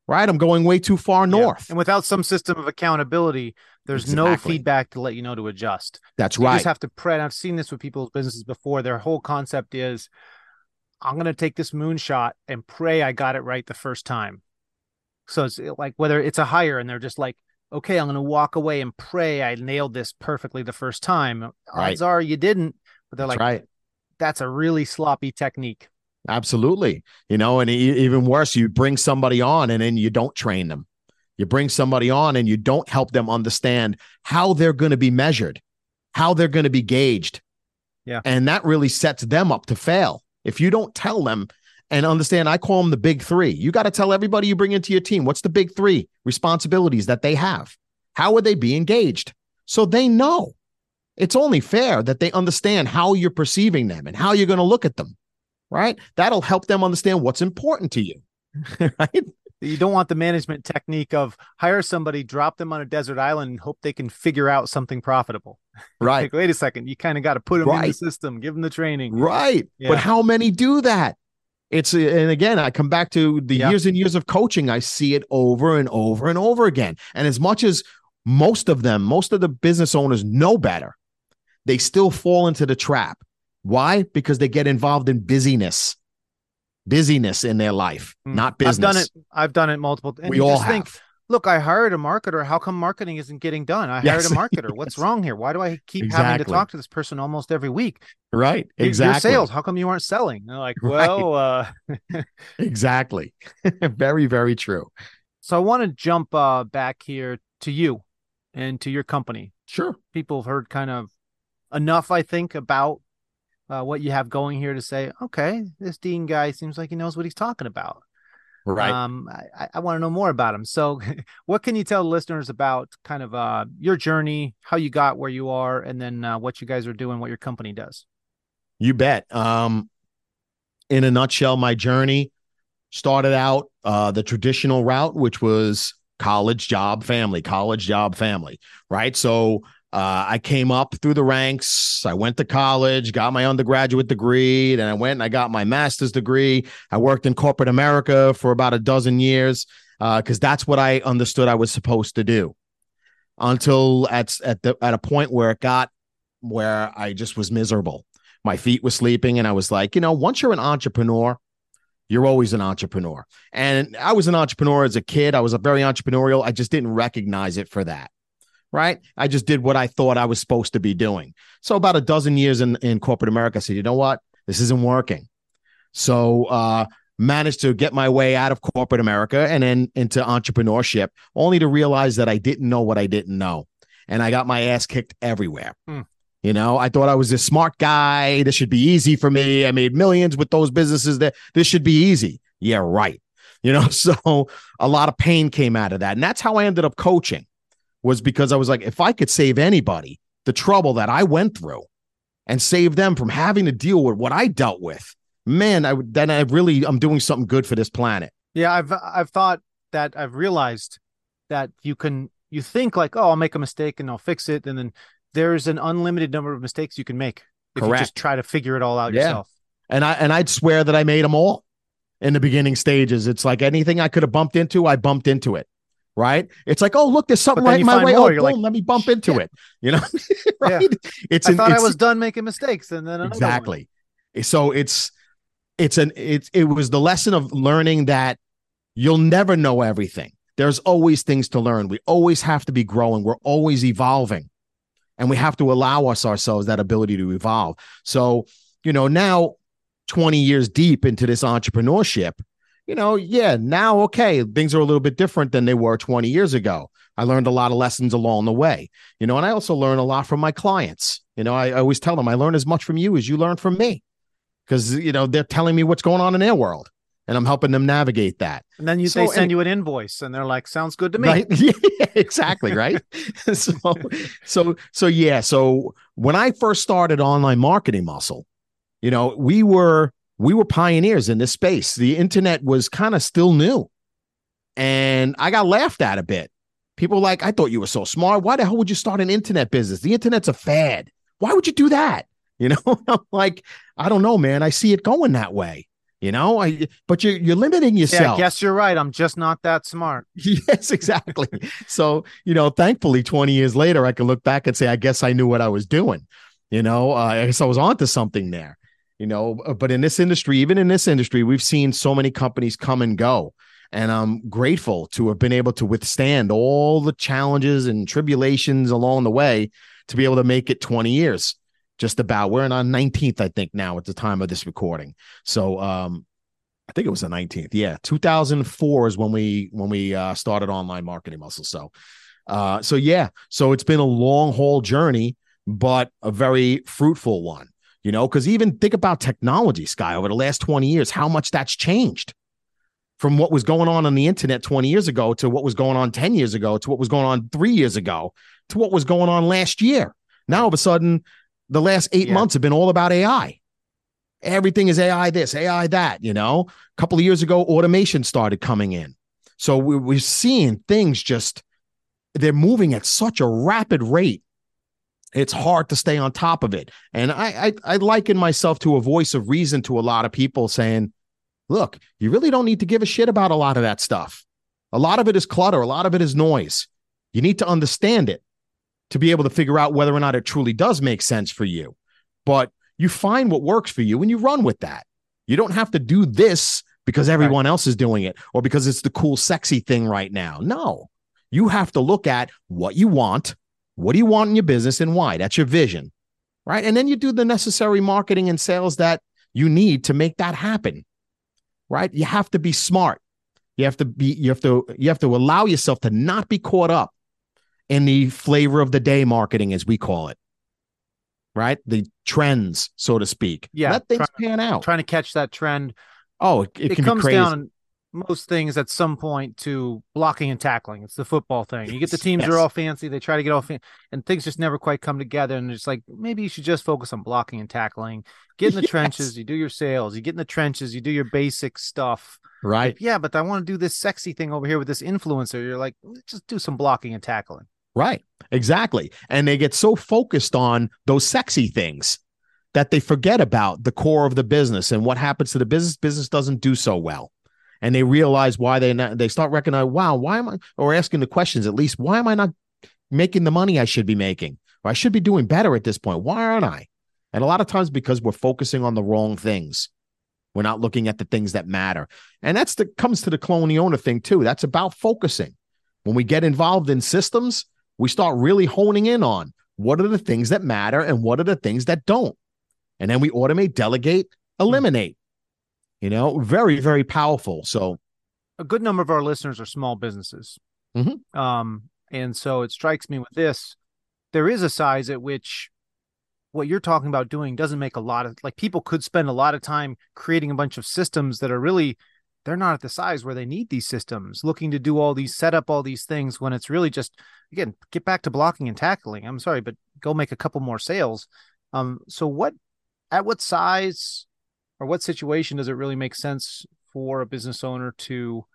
right? I'm going way too far north. Yeah. And without some system of accountability, there's exactly. no feedback to let you know to adjust. That's right. You just have to pray. I've seen this with people's businesses before. Their whole concept is I'm going to take this moonshot and pray I got it right the first time. So it's like whether it's a hire and they're just like, okay, I'm going to walk away and pray I nailed this perfectly the first time. Right. Odds are you didn't, but they're that's like, right. that's a really sloppy technique. Absolutely. You know, and even worse, you bring somebody on and then you don't train them. You bring somebody on and you don't help them understand how they're going to be measured, how they're going to be gauged. Yeah. And that really sets them up to fail. If you don't tell them and understand, I call them the big three. You got to tell everybody you bring into your team what's the big three responsibilities that they have. How would they be engaged? So they know. It's only fair that they understand how you're perceiving them and how you're going to look at them right? That'll help them understand what's important to you, right? You don't want the management technique of hire somebody, drop them on a desert island, and hope they can figure out something profitable. Right. like, wait a second, you kind of got to put them right. in the system, give them the training. Right. Yeah. But how many do that? It's and again, I come back to the yep. years and years of coaching. I see it over and over and over again. And as much as most of them, most of the business owners know better, they still fall into the trap why? Because they get involved in busyness, busyness in their life, mm. not business. I've done it. I've done it multiple. And we all have. Think, Look, I hired a marketer. How come marketing isn't getting done? I yes. hired a marketer. yes. What's wrong here? Why do I keep exactly. having to talk to this person almost every week? Right. Exactly. Your sales. How come you aren't selling? They're like, well, right. uh... exactly. very, very true. So I want to jump uh, back here to you and to your company. Sure. People have heard kind of enough, I think, about uh, what you have going here to say, okay, this Dean guy seems like he knows what he's talking about. Right. Um, I, I want to know more about him. So, what can you tell listeners about kind of uh, your journey, how you got where you are, and then uh, what you guys are doing, what your company does? You bet. Um, in a nutshell, my journey started out uh, the traditional route, which was college, job, family, college, job, family. Right. So Uh, I came up through the ranks. I went to college, got my undergraduate degree, then I went and I got my master's degree. I worked in corporate America for about a dozen years because uh, that's what I understood I was supposed to do. Until at at the at a point where it got where I just was miserable. My feet were sleeping, and I was like, you know, once you're an entrepreneur, you're always an entrepreneur. And I was an entrepreneur as a kid. I was a very entrepreneurial. I just didn't recognize it for that. Right. I just did what I thought I was supposed to be doing. So about a dozen years in, in corporate America, I said, you know what? This isn't working. So uh managed to get my way out of corporate America and then into entrepreneurship, only to realize that I didn't know what I didn't know. And I got my ass kicked everywhere. Hmm. You know, I thought I was a smart guy. This should be easy for me. I made millions with those businesses that this should be easy. Yeah, right. You know, so a lot of pain came out of that. And that's how I ended up coaching was because I was like, if I could save anybody the trouble that I went through and save them from having to deal with what I dealt with, man, I would then I really I'm doing something good for this planet. Yeah, I've I've thought that I've realized that you can you think like, oh, I'll make a mistake and I'll fix it, and then there's an unlimited number of mistakes you can make if Correct. you just try to figure it all out yeah. yourself. And I and I'd swear that I made them all in the beginning stages. It's like anything I could have bumped into, I bumped into it. Right? It's like, oh, look, there's something right my way. More, oh, boom, like, let me bump into it. You know, right? Yeah. It's. I an, thought it's, I was done making mistakes, and then exactly. One. So it's it's an it's it was the lesson of learning that you'll never know everything. There's always things to learn. We always have to be growing. We're always evolving and we have to allow us ourselves that ability to evolve. So, you know, now 20 years deep into this entrepreneurship, you know, yeah, now okay, things are a little bit different than they were 20 years ago. I learned a lot of lessons along the way, you know, and I also learn a lot from my clients. You know, I, I always tell them I learn as much from you as you learn from me because, you know, they're telling me what's going on in their world and I'm helping them navigate that. And then you so, they send and, you an invoice and they're like, sounds good to me. Right? Yeah, exactly. Right. so, so, so yeah. So when I first started online marketing muscle, you know, we were, we were pioneers in this space. The internet was kind of still new. And I got laughed at a bit. People like, I thought you were so smart. Why the hell would you start an internet business? The internet's a fad. Why would you do that? You know, I'm like, I don't know, man. I see it going that way. You know, I but you're you're limiting yourself. Yeah, I guess you're right. I'm just not that smart. yes, exactly. so, you know, thankfully 20 years later, I can look back and say, I guess I knew what I was doing. You know, uh, I guess I was onto something there. You know, but in this industry, even in this industry, we've seen so many companies come and go. And I'm grateful to have been able to withstand all the challenges and tribulations along the way to be able to make it 20 years just about. We're on 19th, I think, now at the time of this recording. So um, I think it was the 19th. Yeah, 2004 is when we when we uh, started online marketing muscle. So uh, so yeah, so it's been a long haul journey, but a very fruitful one. You know, because even think about technology, Sky, over the last 20 years, how much that's changed from what was going on on the internet 20 years ago to what was going on 10 years ago to what was going on three years ago to what was going on last year. Now, all of a sudden, the last eight yeah. months have been all about AI. Everything is AI this, AI that, you know. A couple of years ago, automation started coming in. So we, we're seeing things just, they're moving at such a rapid rate. It's hard to stay on top of it. And I, I, I liken myself to a voice of reason to a lot of people saying, look, you really don't need to give a shit about a lot of that stuff. A lot of it is clutter, a lot of it is noise. You need to understand it to be able to figure out whether or not it truly does make sense for you. But you find what works for you and you run with that. You don't have to do this because everyone right. else is doing it or because it's the cool, sexy thing right now. No, you have to look at what you want. What do you want in your business and why? That's your vision. Right. And then you do the necessary marketing and sales that you need to make that happen. Right. You have to be smart. You have to be, you have to, you have to allow yourself to not be caught up in the flavor of the day marketing, as we call it, right? The trends, so to speak. Yeah. Let things try, pan out. Trying to catch that trend. Oh, it, it, it comes down most things at some point to blocking and tackling. It's the football thing. You get the teams yes. are all fancy, they try to get all fancy, and things just never quite come together. And it's like maybe you should just focus on blocking and tackling. Get in the yes. trenches, you do your sales, you get in the trenches, you do your basic stuff. Right. Like, yeah, but I want to do this sexy thing over here with this influencer. You're like, just do some blocking and tackling. Right. Exactly. And they get so focused on those sexy things that they forget about the core of the business and what happens to the business. Business doesn't do so well. And they realize why they not, they start recognizing, wow, why am I or asking the questions at least, why am I not making the money I should be making? Or I should be doing better at this point. Why aren't I? And a lot of times because we're focusing on the wrong things. We're not looking at the things that matter. And that's the comes to the clone owner thing too. That's about focusing. When we get involved in systems, we start really honing in on what are the things that matter and what are the things that don't. And then we automate, delegate, hmm. eliminate. You know, very, very powerful. So a good number of our listeners are small businesses. Mm-hmm. Um, and so it strikes me with this, there is a size at which what you're talking about doing doesn't make a lot of like people could spend a lot of time creating a bunch of systems that are really they're not at the size where they need these systems looking to do all these set up all these things when it's really just again get back to blocking and tackling i'm sorry but go make a couple more sales um so what at what size or what situation does it really make sense for a business owner to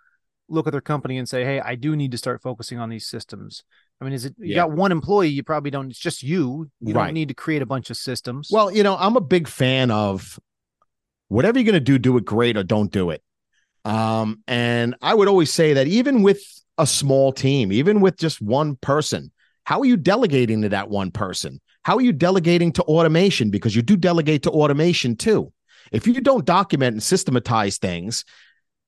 look at their company and say hey i do need to start focusing on these systems I mean, is it you yeah. got one employee? You probably don't. It's just you. You right. don't need to create a bunch of systems. Well, you know, I'm a big fan of whatever you're going to do, do it great or don't do it. Um, and I would always say that even with a small team, even with just one person, how are you delegating to that one person? How are you delegating to automation? Because you do delegate to automation too. If you don't document and systematize things,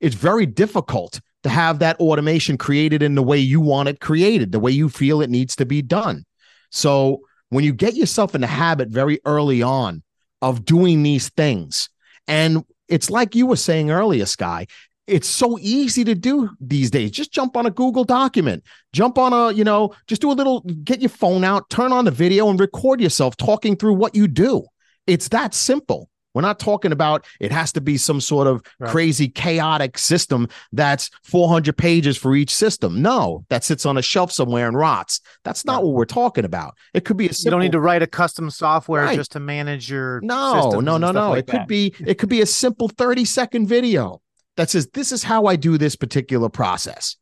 it's very difficult to have that automation created in the way you want it created, the way you feel it needs to be done. So when you get yourself in the habit very early on of doing these things, and it's like you were saying earlier, Sky, it's so easy to do these days. Just jump on a Google document, jump on a, you know, just do a little, get your phone out, turn on the video and record yourself talking through what you do. It's that simple. We're not talking about it has to be some sort of right. crazy chaotic system that's 400 pages for each system. No, that sits on a shelf somewhere and rots. That's not right. what we're talking about. It could be a simple, You don't need to write a custom software right. just to manage your No, no, no, no. Like it that. could be it could be a simple 30 second video that says this is how I do this particular process.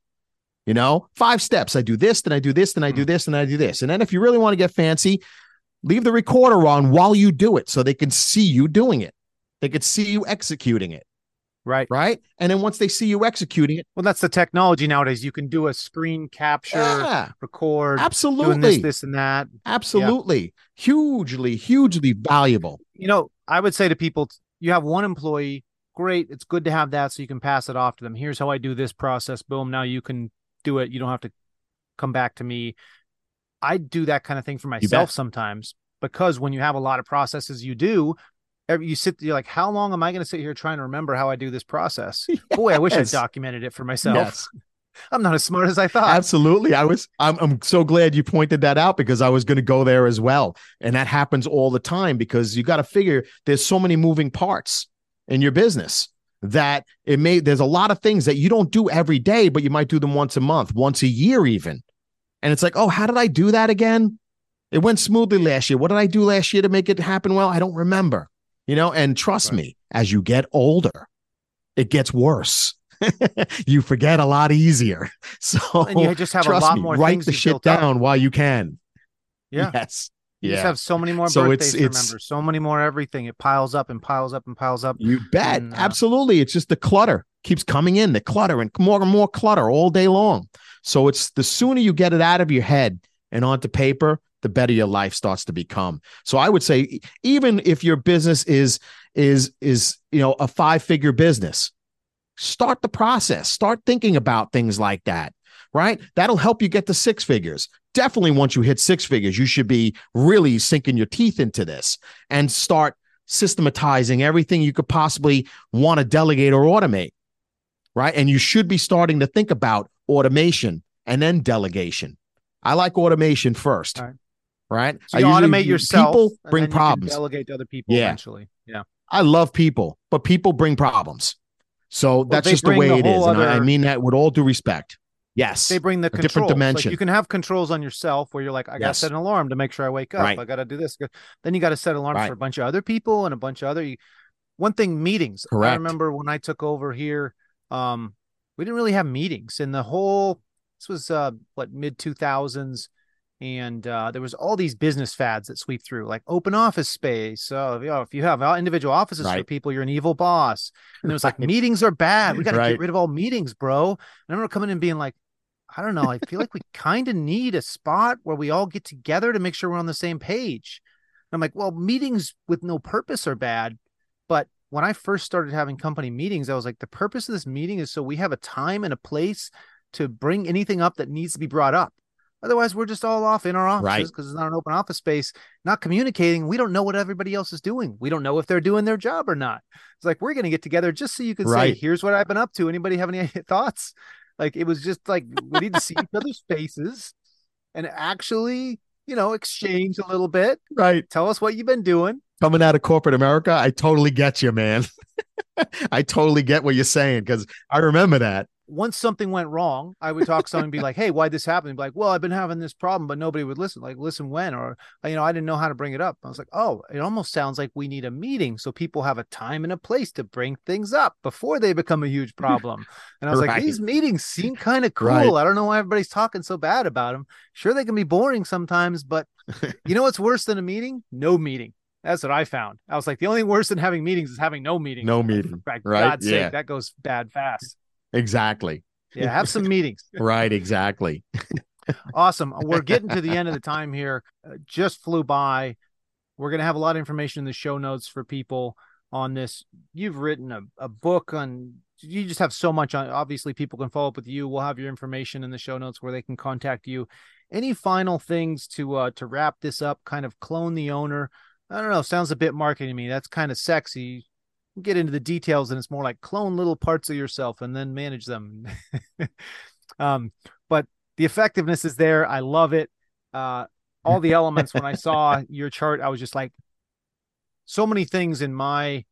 You know, five steps. I do this, then I do this, then I do hmm. this, and I do this. And then if you really want to get fancy, leave the recorder on while you do it so they can see you doing it. They could see you executing it. Right. Right. And then once they see you executing it. Well, that's the technology nowadays. You can do a screen capture, yeah, record, absolutely this, this, and that. Absolutely. Yeah. Hugely, hugely valuable. You know, I would say to people, you have one employee, great. It's good to have that so you can pass it off to them. Here's how I do this process. Boom. Now you can do it. You don't have to come back to me. I do that kind of thing for myself sometimes because when you have a lot of processes you do, you sit you're like how long am i going to sit here trying to remember how i do this process? Yes. boy i wish i documented it for myself. Yes. i'm not as smart as i thought. Absolutely i was I'm, I'm so glad you pointed that out because i was going to go there as well and that happens all the time because you got to figure there's so many moving parts in your business that it may there's a lot of things that you don't do every day but you might do them once a month once a year even and it's like oh how did i do that again it went smoothly last year what did i do last year to make it happen well i don't remember you know, and trust right. me, as you get older, it gets worse. you forget a lot easier. So and you just have a lot me, more write the shit down up. while you can. Yeah. Yes. You yeah. just have so many more so birthdays it's, it's, remember, so many more everything. It piles up and piles up and piles up. You bet. And, uh, Absolutely. It's just the clutter keeps coming in, the clutter and more and more clutter all day long. So it's the sooner you get it out of your head and onto paper, the better your life starts to become. So I would say even if your business is is is you know a five figure business, start the process. Start thinking about things like that. Right? That'll help you get to six figures. Definitely once you hit six figures, you should be really sinking your teeth into this and start systematizing everything you could possibly want to delegate or automate. Right? And you should be starting to think about automation and then delegation. I like automation first right? So you I automate yourself. People bring problems. delegate to other people yeah. eventually. Yeah. I love people, but people bring problems. So well, that's just the way the it is. Other... And I mean that with all due respect. Yes. They bring the different dimension. Like you can have controls on yourself where you're like, I got to set an alarm to make sure I wake up. Right. I got to do this. Then you got to set alarms right. for a bunch of other people and a bunch of other. One thing, meetings. Correct. I remember when I took over here, um, we didn't really have meetings in the whole. This was uh, what mid two thousands and uh, there was all these business fads that sweep through, like open office space. So you know, if you have individual offices right. for people, you're an evil boss. And it was like meetings are bad. We got to right. get rid of all meetings, bro. And I remember coming in and being like, I don't know. I feel like we kind of need a spot where we all get together to make sure we're on the same page. And I'm like, well, meetings with no purpose are bad, but when I first started having company meetings, I was like, the purpose of this meeting is so we have a time and a place to bring anything up that needs to be brought up. Otherwise, we're just all off in our offices because right. it's not an open office space, not communicating. We don't know what everybody else is doing. We don't know if they're doing their job or not. It's like we're going to get together just so you can right. say, "Here's what I've been up to." Anybody have any thoughts? Like it was just like we need to see each other's faces and actually, you know, exchange a little bit. Right. Tell us what you've been doing. Coming out of corporate America, I totally get you, man. I totally get what you're saying because I remember that once something went wrong, I would talk to someone and be like, Hey, why'd this happen? And be like, Well, I've been having this problem, but nobody would listen. Like, listen when, or, you know, I didn't know how to bring it up. I was like, Oh, it almost sounds like we need a meeting so people have a time and a place to bring things up before they become a huge problem. And I was right. like, These meetings seem kind of cool. Right. I don't know why everybody's talking so bad about them. Sure, they can be boring sometimes, but you know what's worse than a meeting? No meeting. That's what I found. I was like, the only worse than having meetings is having no meeting. No meeting. For right. God's yeah. sake, that goes bad fast. Exactly. Yeah, have some meetings. right, exactly. awesome. We're getting to the end of the time here. Uh, just flew by. We're going to have a lot of information in the show notes for people on this. You've written a, a book on you just have so much on obviously people can follow up with you we'll have your information in the show notes where they can contact you any final things to uh to wrap this up kind of clone the owner i don't know sounds a bit marketing to me. That's kind of sexy. Get into the details and it's more like clone little parts of yourself and then manage them. Um, but the effectiveness is there. I love it. Uh, all the elements when i saw your chart i was just like so many things in my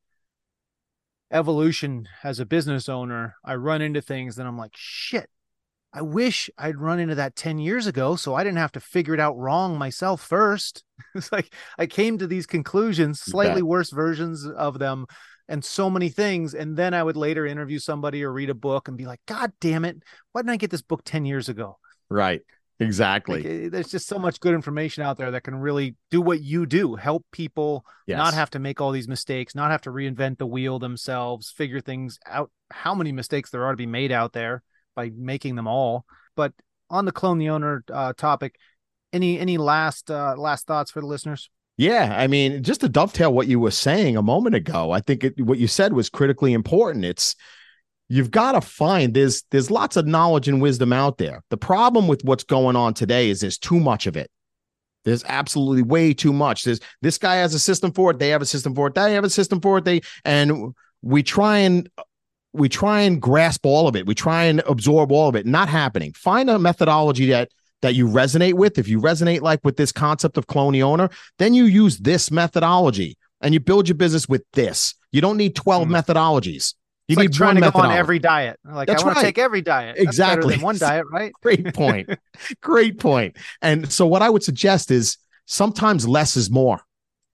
evolution as a business owner i run into things and i'm like shit i wish i'd run into that 10 years ago so i didn't have to figure it out wrong myself first it's like i came to these conclusions slightly worse versions of them and so many things. And then I would later interview somebody or read a book and be like, God damn it, why didn't I get this book 10 years ago? Right. Exactly. Like, eh, there's just so much good information out there that can really do what you do, help people yes. not have to make all these mistakes, not have to reinvent the wheel themselves, figure things out. How many mistakes there are to be made out there by making them all. But on the clone the owner uh, topic, any any last uh, last thoughts for the listeners? Yeah, I mean, just to dovetail what you were saying a moment ago, I think it, what you said was critically important. It's you've got to find there's there's lots of knowledge and wisdom out there. The problem with what's going on today is there's too much of it. There's absolutely way too much. There's this guy has a system for it, they have a system for it, they have a system for it, they and we try and we try and grasp all of it. We try and absorb all of it. Not happening. Find a methodology that that you resonate with, if you resonate like with this concept of clone owner, then you use this methodology and you build your business with this. You don't need 12 mm. methodologies. You it's need like trying to go on every diet. Like That's I want right. to take every diet. That's exactly. one diet, right? Great point. Great point. And so what I would suggest is sometimes less is more.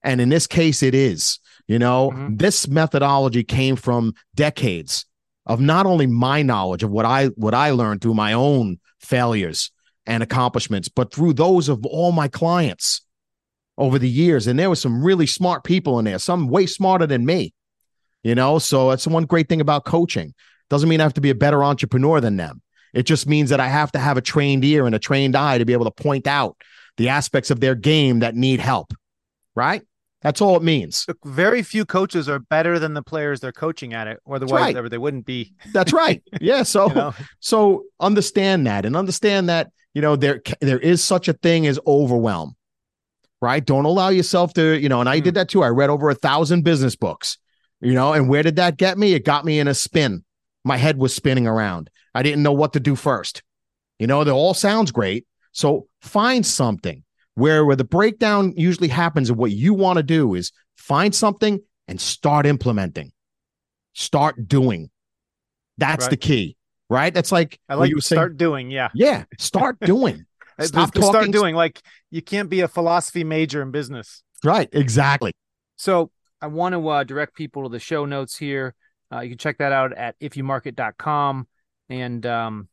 And in this case, it is. You know, mm-hmm. this methodology came from decades of not only my knowledge of what I what I learned through my own failures, and accomplishments, but through those of all my clients over the years. And there were some really smart people in there, some way smarter than me, you know? So that's one great thing about coaching. Doesn't mean I have to be a better entrepreneur than them. It just means that I have to have a trained ear and a trained eye to be able to point out the aspects of their game that need help. Right. That's all it means. Very few coaches are better than the players they're coaching at it, or the right. they wouldn't be. That's right. Yeah. So, you know? so understand that and understand that you know there there is such a thing as overwhelm right don't allow yourself to you know and i mm. did that too i read over a thousand business books you know and where did that get me it got me in a spin my head was spinning around i didn't know what to do first you know it all sounds great so find something where where the breakdown usually happens and what you want to do is find something and start implementing start doing that's right. the key right? That's like I like you start saying, doing, yeah, yeah, start doing. Stop talking. Start doing like you can't be a philosophy major in business, right? Exactly. So I want to uh, direct people to the show notes here. Uh, you can check that out at ifyoumarket.com. And um,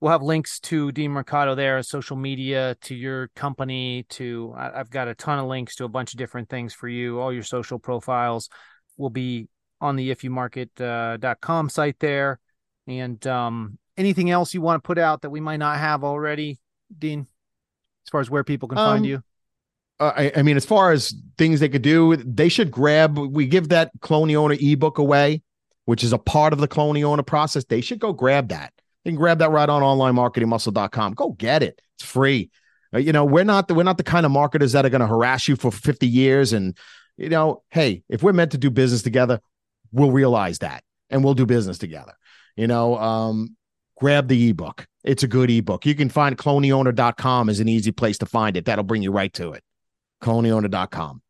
we'll have links to Dean Mercado there, social media, to your company, to I, have got a ton of links to a bunch of different things for you. All your social profiles will be on the ifyoumarket.com uh, site there. And um, anything else you want to put out that we might not have already, Dean, as far as where people can um, find you? Uh, I, I, mean, as far as things they could do, they should grab. We give that Clone Owner ebook away, which is a part of the Clone Owner process. They should go grab that. They can grab that right on onlinemarketingmuscle.com. Go get it. It's free. Uh, you know, we're not the, we're not the kind of marketers that are going to harass you for 50 years. And you know, hey, if we're meant to do business together, we'll realize that and we'll do business together. You know, um, grab the ebook. It's a good ebook. You can find cloneowner.com is an easy place to find it. That'll bring you right to it cloneowner.com.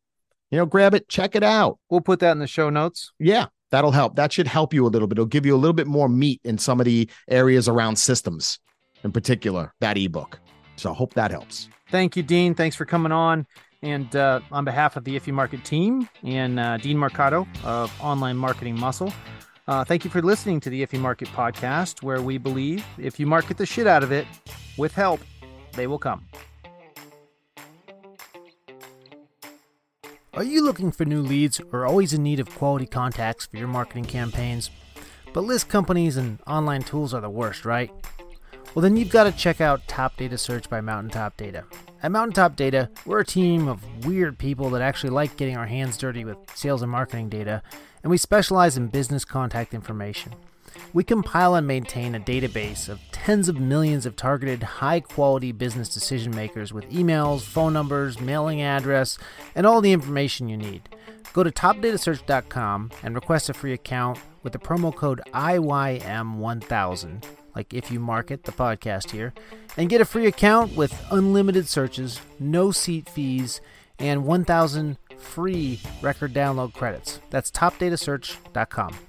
You know, grab it, check it out. We'll put that in the show notes. Yeah, that'll help. That should help you a little bit. It'll give you a little bit more meat in some of the areas around systems, in particular, that ebook. So I hope that helps. Thank you, Dean. Thanks for coming on. And uh, on behalf of the If You Market team and uh, Dean Mercado of Online Marketing Muscle, uh, thank you for listening to the If You Market podcast, where we believe if you market the shit out of it with help, they will come. Are you looking for new leads or always in need of quality contacts for your marketing campaigns? But list companies and online tools are the worst, right? Well, then you've got to check out Top Data Search by Mountaintop Data. At Mountaintop Data, we're a team of weird people that actually like getting our hands dirty with sales and marketing data, and we specialize in business contact information. We compile and maintain a database of tens of millions of targeted, high quality business decision makers with emails, phone numbers, mailing address, and all the information you need. Go to topdatasearch.com and request a free account with the promo code IYM1000, like if you market the podcast here, and get a free account with unlimited searches, no seat fees, and 1000 free record download credits. That's topdatasearch.com.